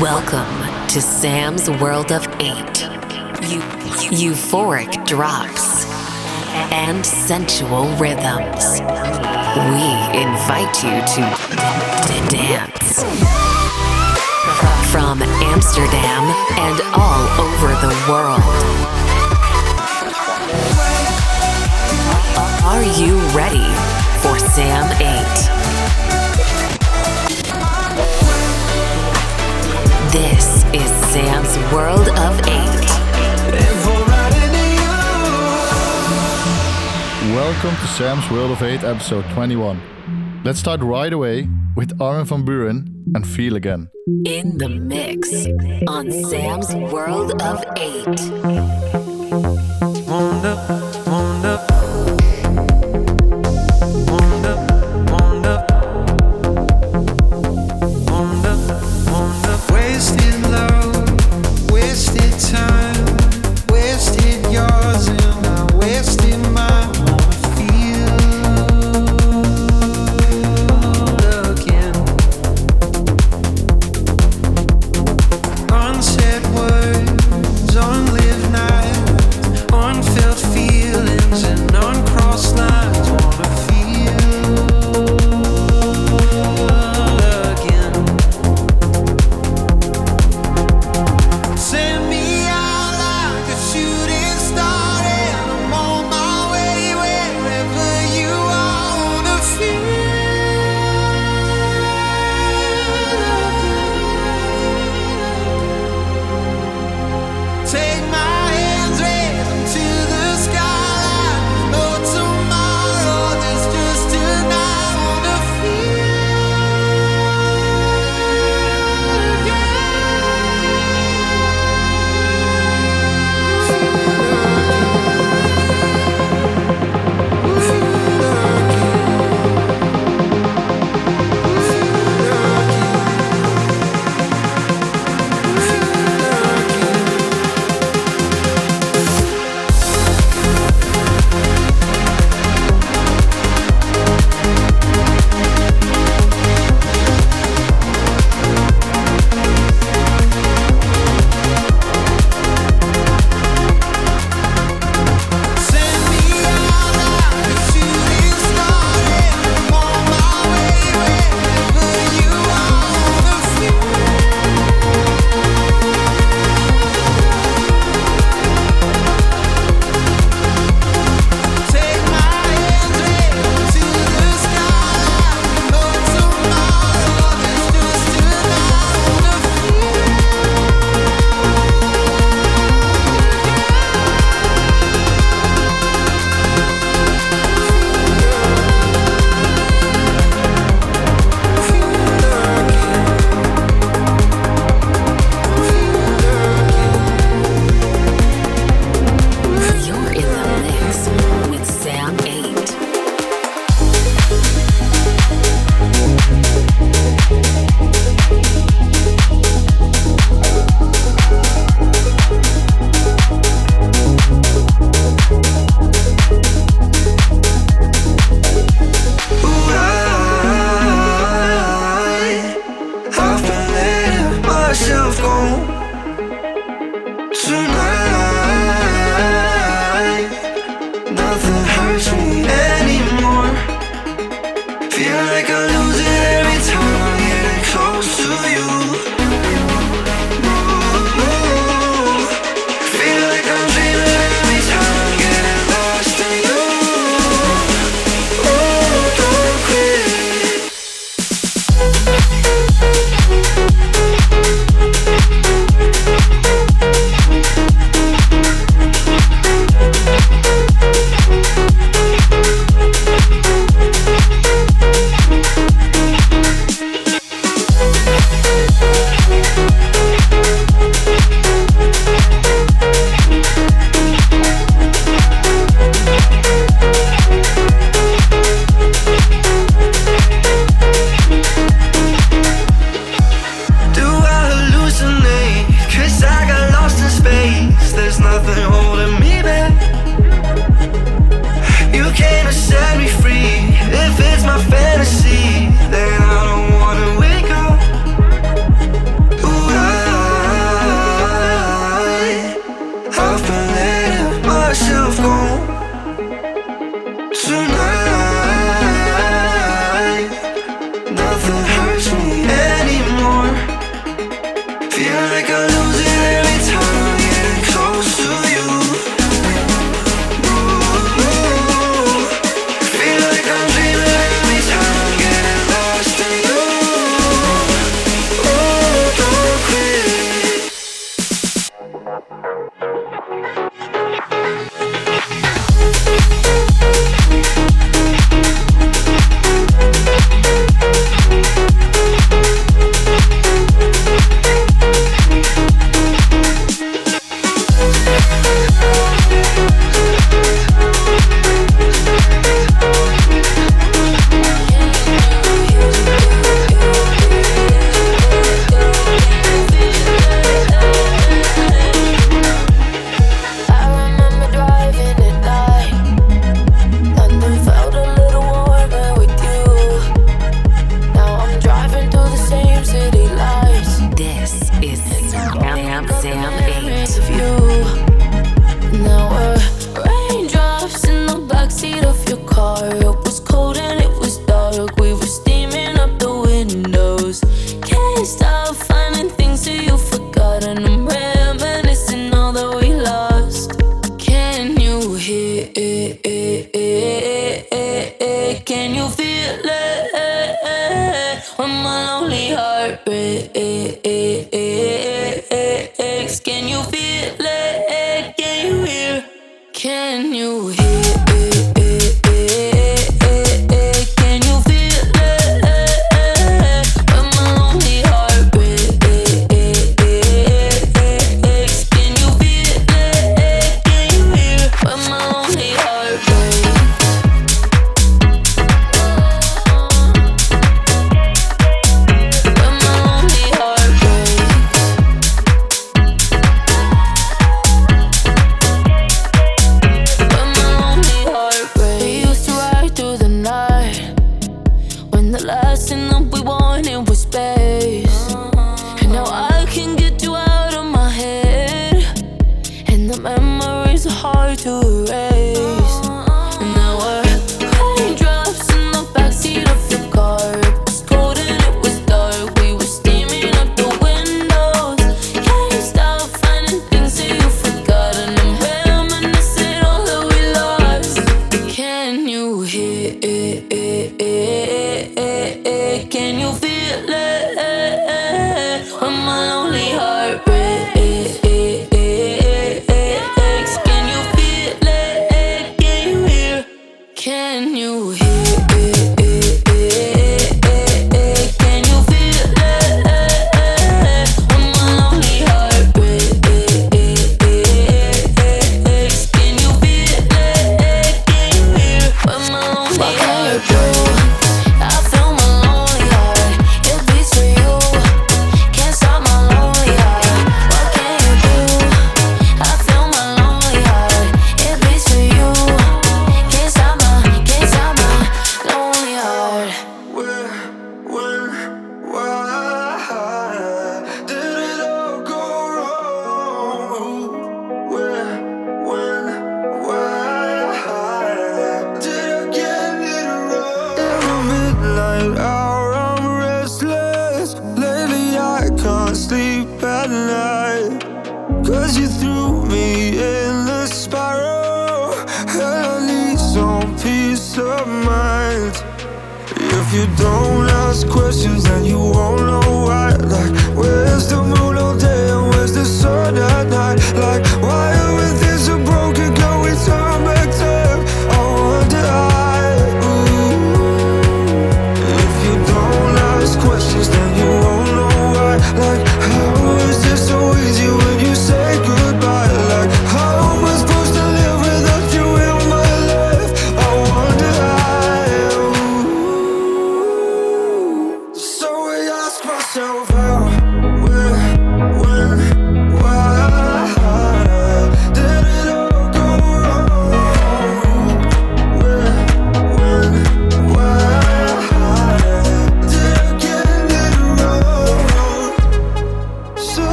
Welcome to Sam's World of Eight. Eu- euphoric drops and sensual rhythms. We invite you to d- dance. From Amsterdam and all over the world. Are you ready for Sam 8? Sam's World of Eight. Welcome to Sam's World of 8, episode 21. Let's start right away with Armin van Buuren and Feel Again. In the mix on Sam's World of Eight. Wound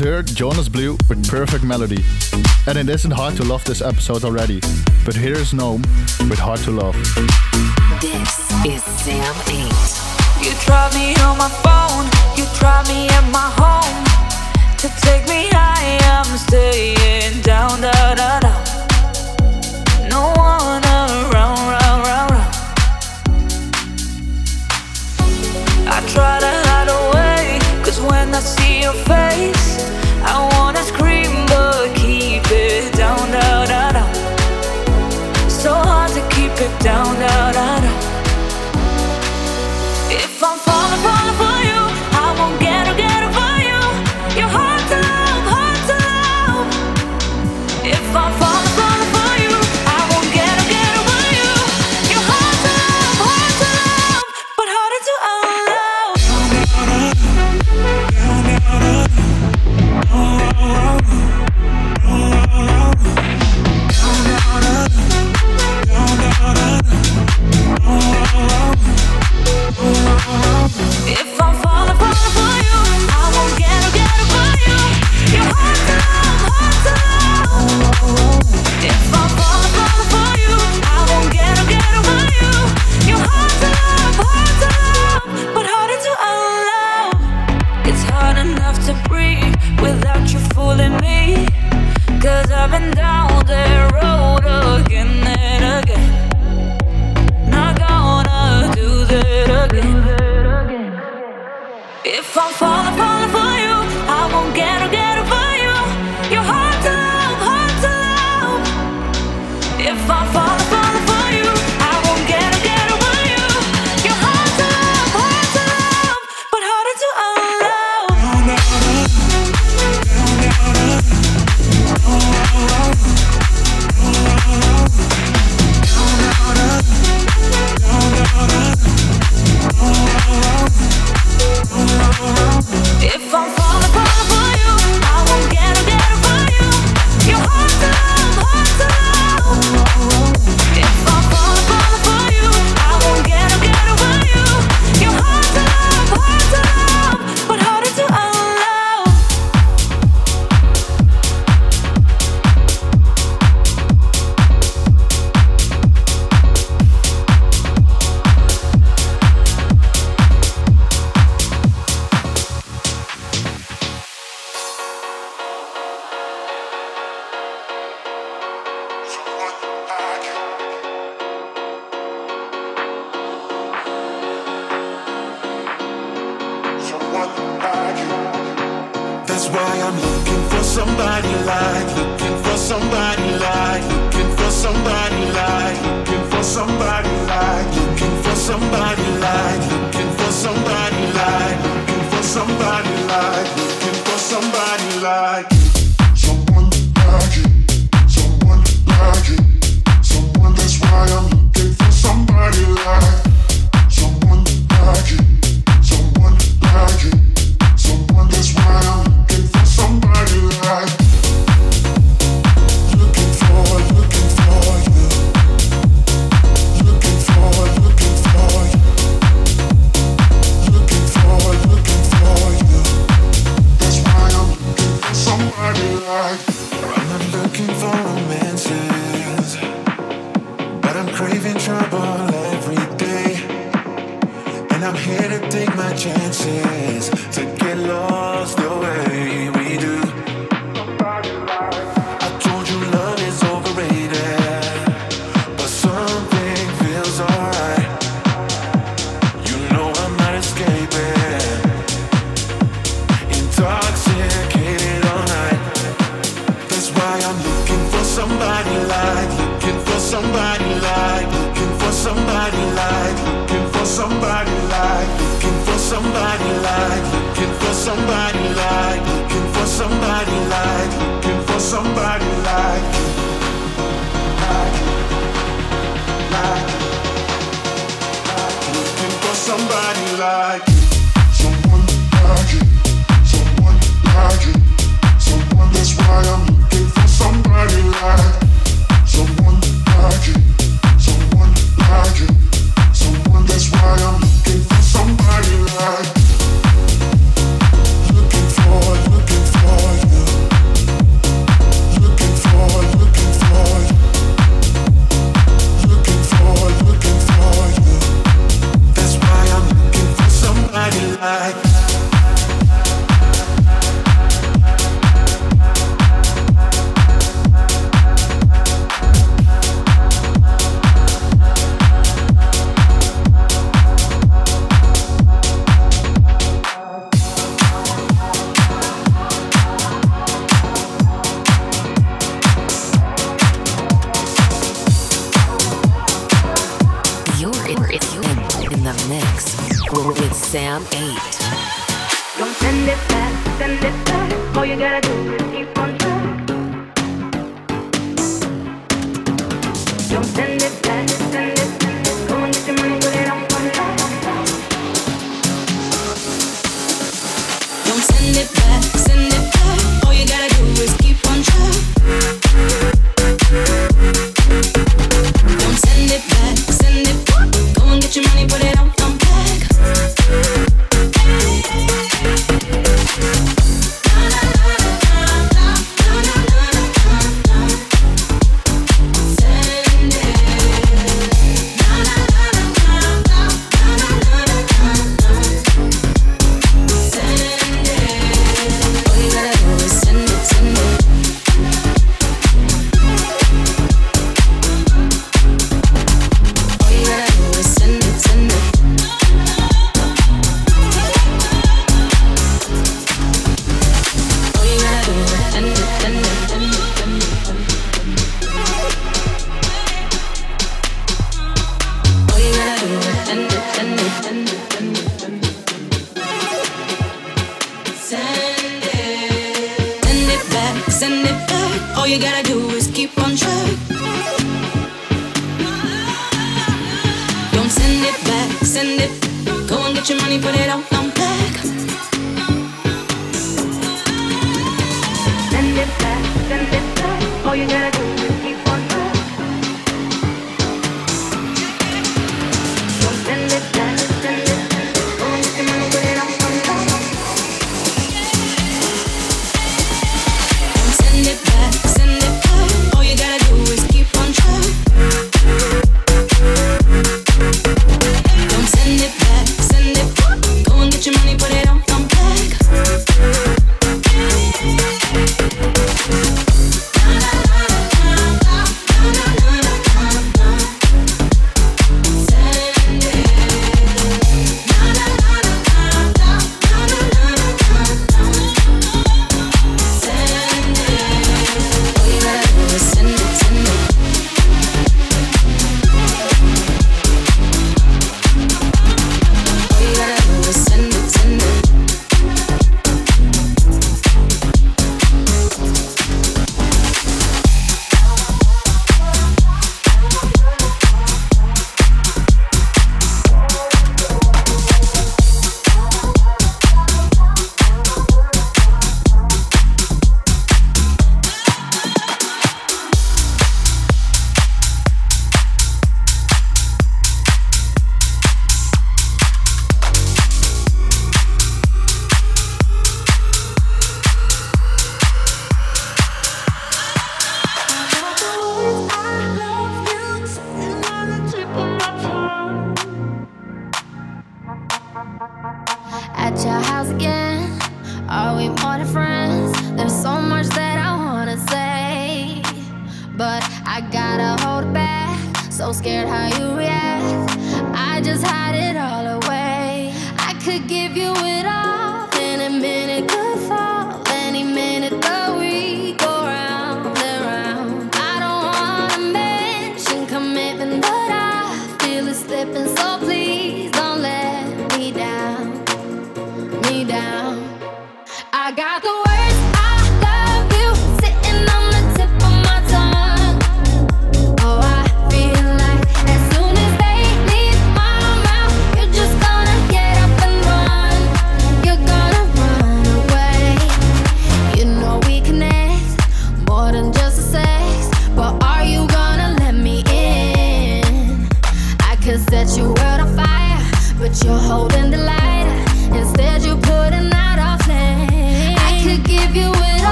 heard Jonas Blue with Perfect Melody. And it isn't hard to love this episode already, but here's NOME with Hard to Love. This is Sam 8. You drive me on my phone, you drive me at my home. To take me high, I'm staying down, da da da. back, send it back. All you gotta do is keep on track. Don't send it back, send it. Go and get your money, put it on, on back. Send it back, send it back. All you gotta do. at your house again. Are we more than friends? There's so much that I wanna say, but I gotta hold it back. So scared how you react. I just hide it all away. I could give you it all.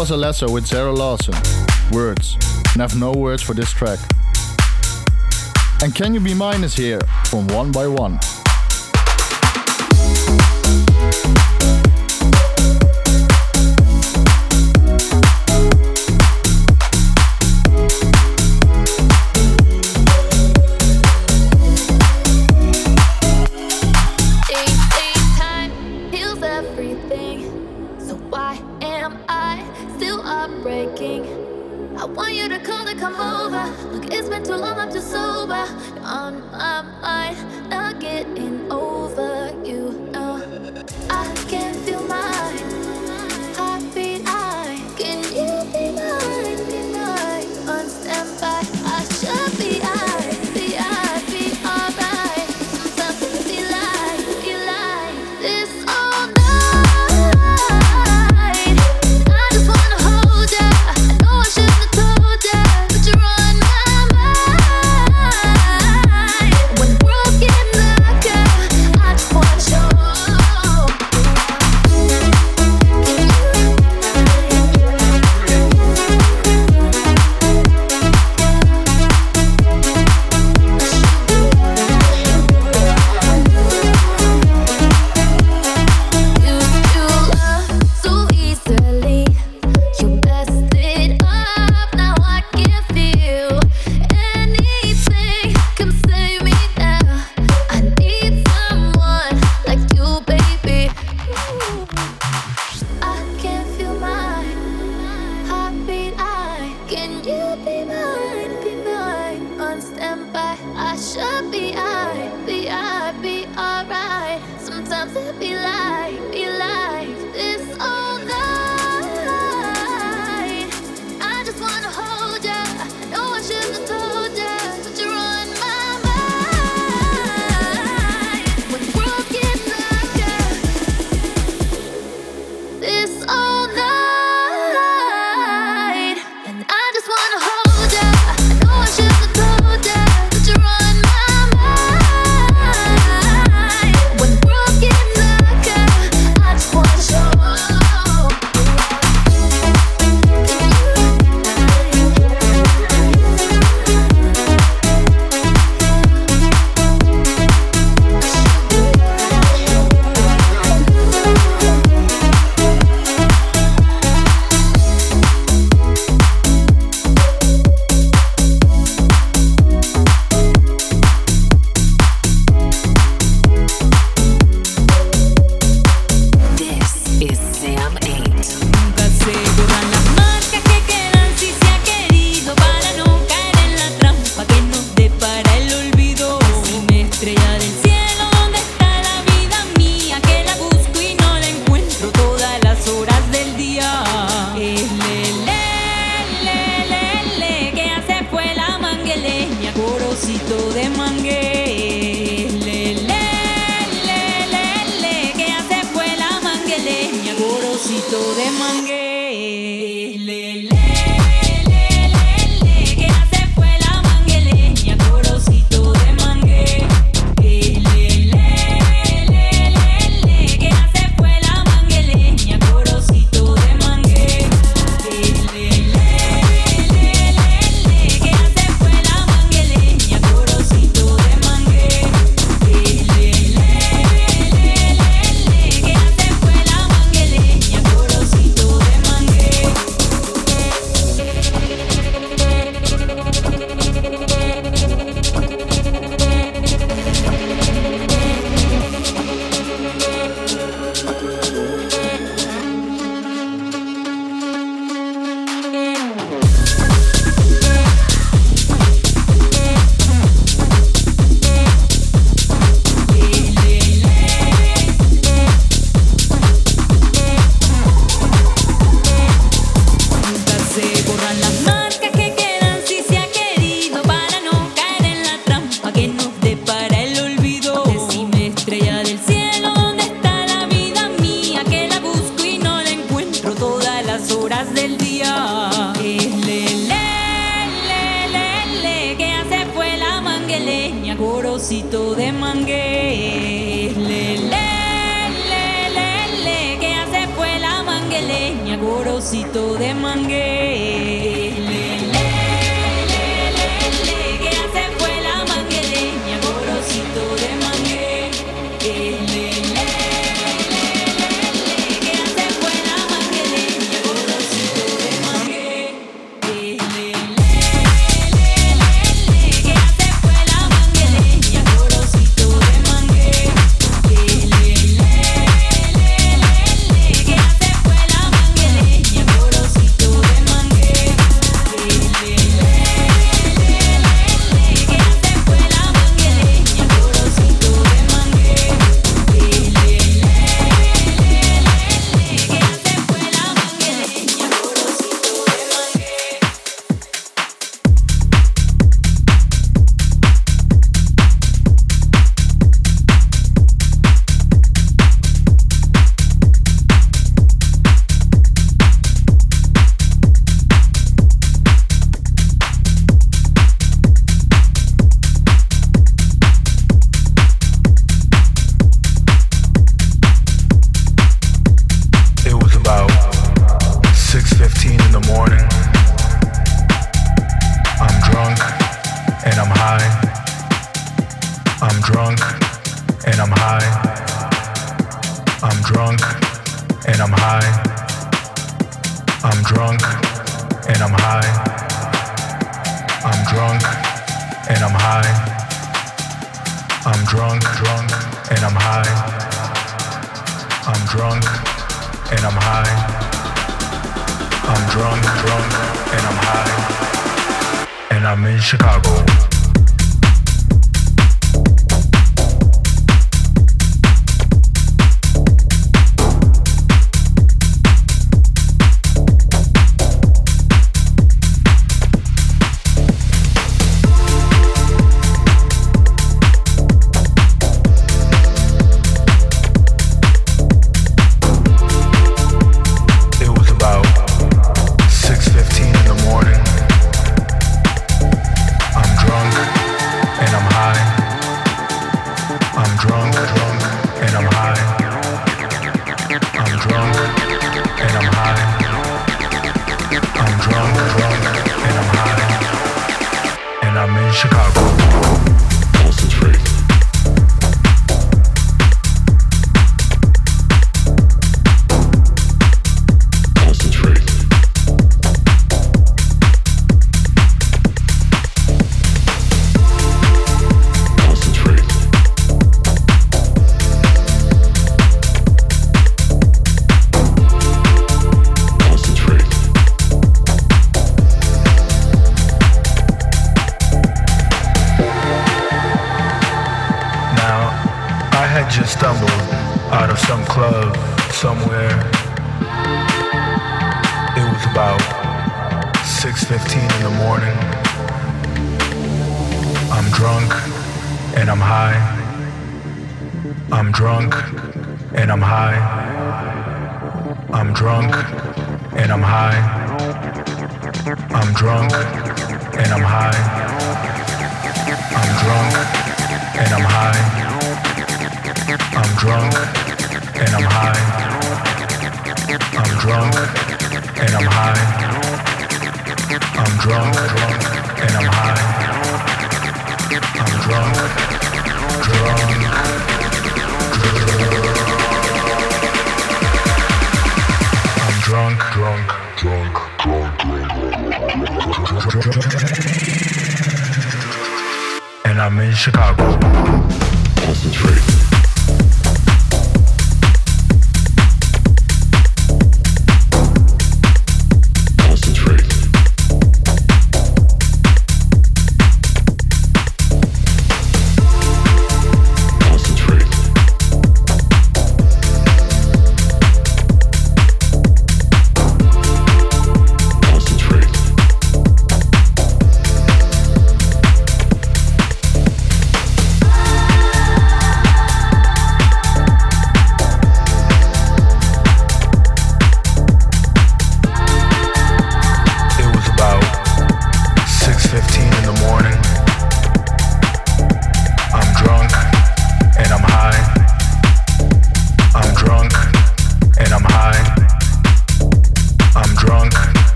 was letter with Zara Larsson, Words, and I've no words for this track. And Can You Be Mine is here from One by One.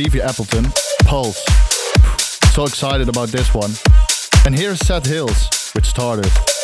Stevie Appleton, Pulse. So excited about this one. And here's Seth Hills with Stardust.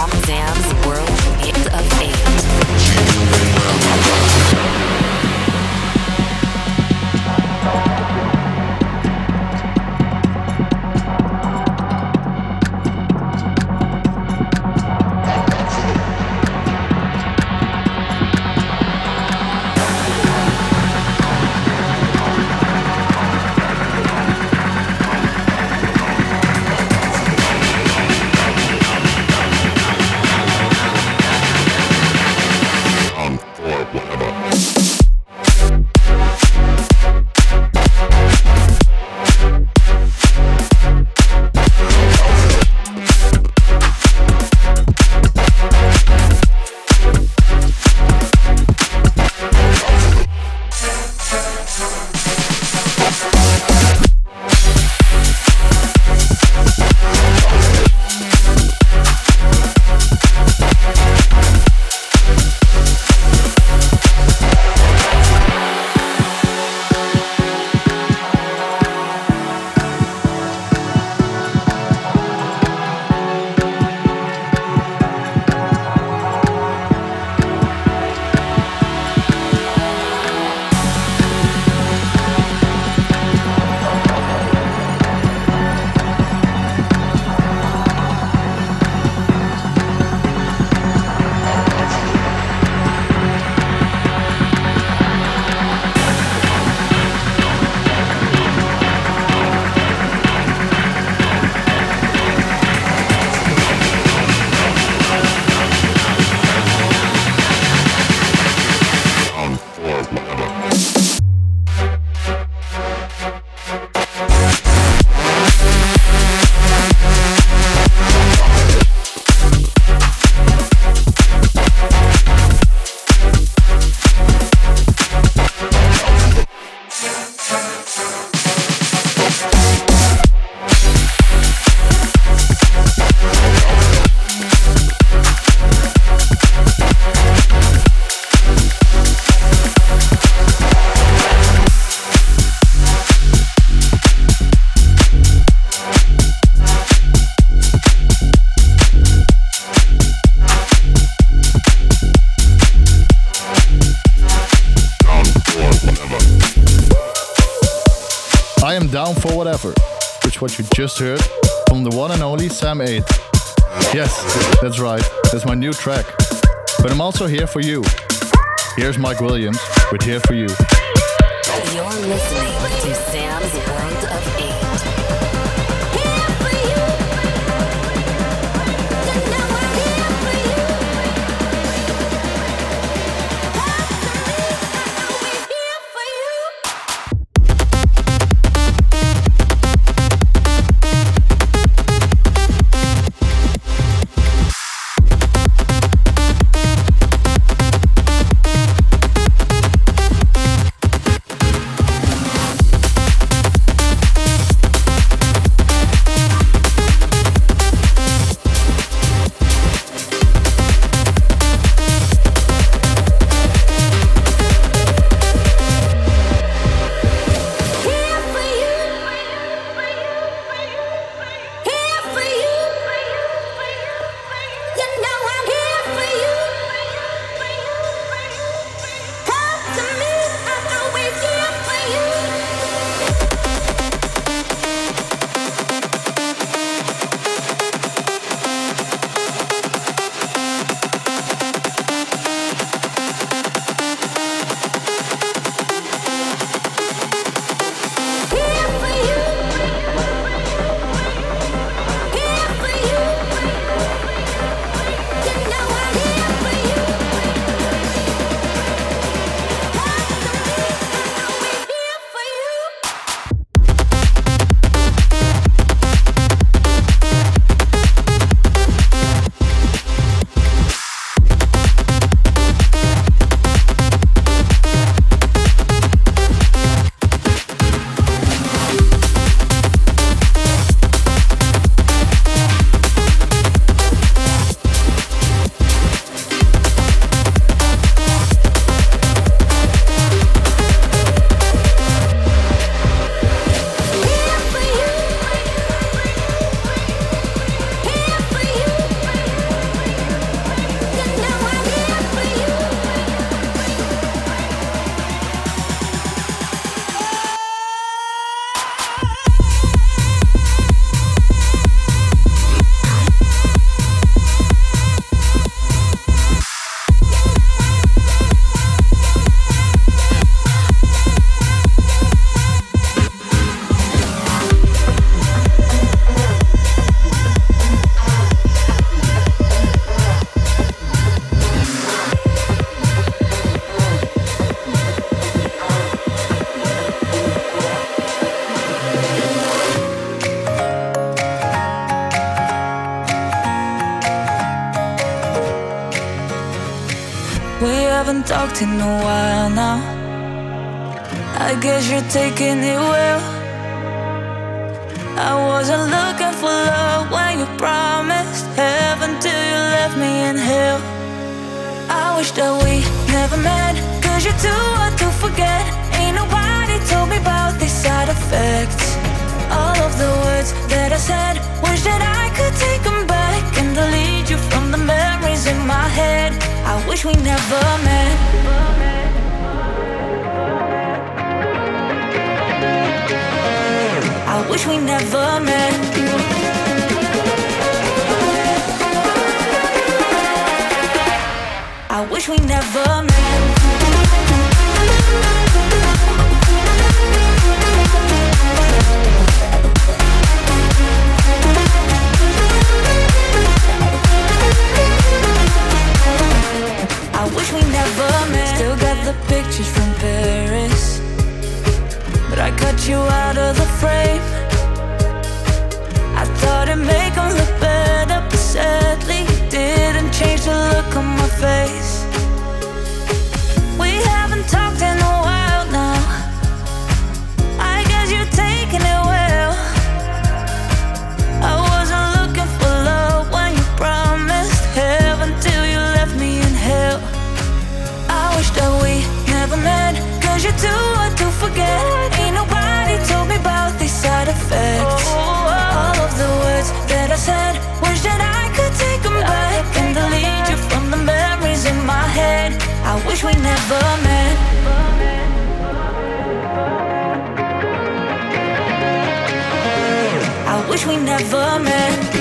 Sam, Sam's World Hit of Eight. Just heard from the one and only Sam Eight. Yes, that's right, that's my new track. But I'm also here for you. Here's Mike Williams with Here For You. Haven't talked in a while now. I guess you're taking it well. I wasn't looking for love when you promised heaven till you left me in hell. I wish that we never met, cause you're too hard to forget. Ain't nobody told me about these side effects. All of the words that I said, wish that I could take them back and delete you from the memories in my head. I wish we never met. I wish we never met. I wish we never met. The pictures from Paris, but I cut you out of the frame. I thought it'd make 'em look better, but sadly didn't change the look on my face. Too hard to forget. Ain't nobody told me about these side effects. All of the words that I said, wish that I could take them back and delete you from the memories in my head. I wish we never met. I wish we never met.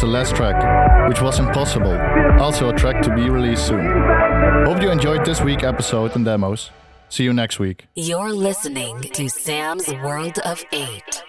The last track, which was impossible. Also a track to be released soon. Hope you enjoyed this week episode and demos. See you next week. You're listening to Sam's World of Eight.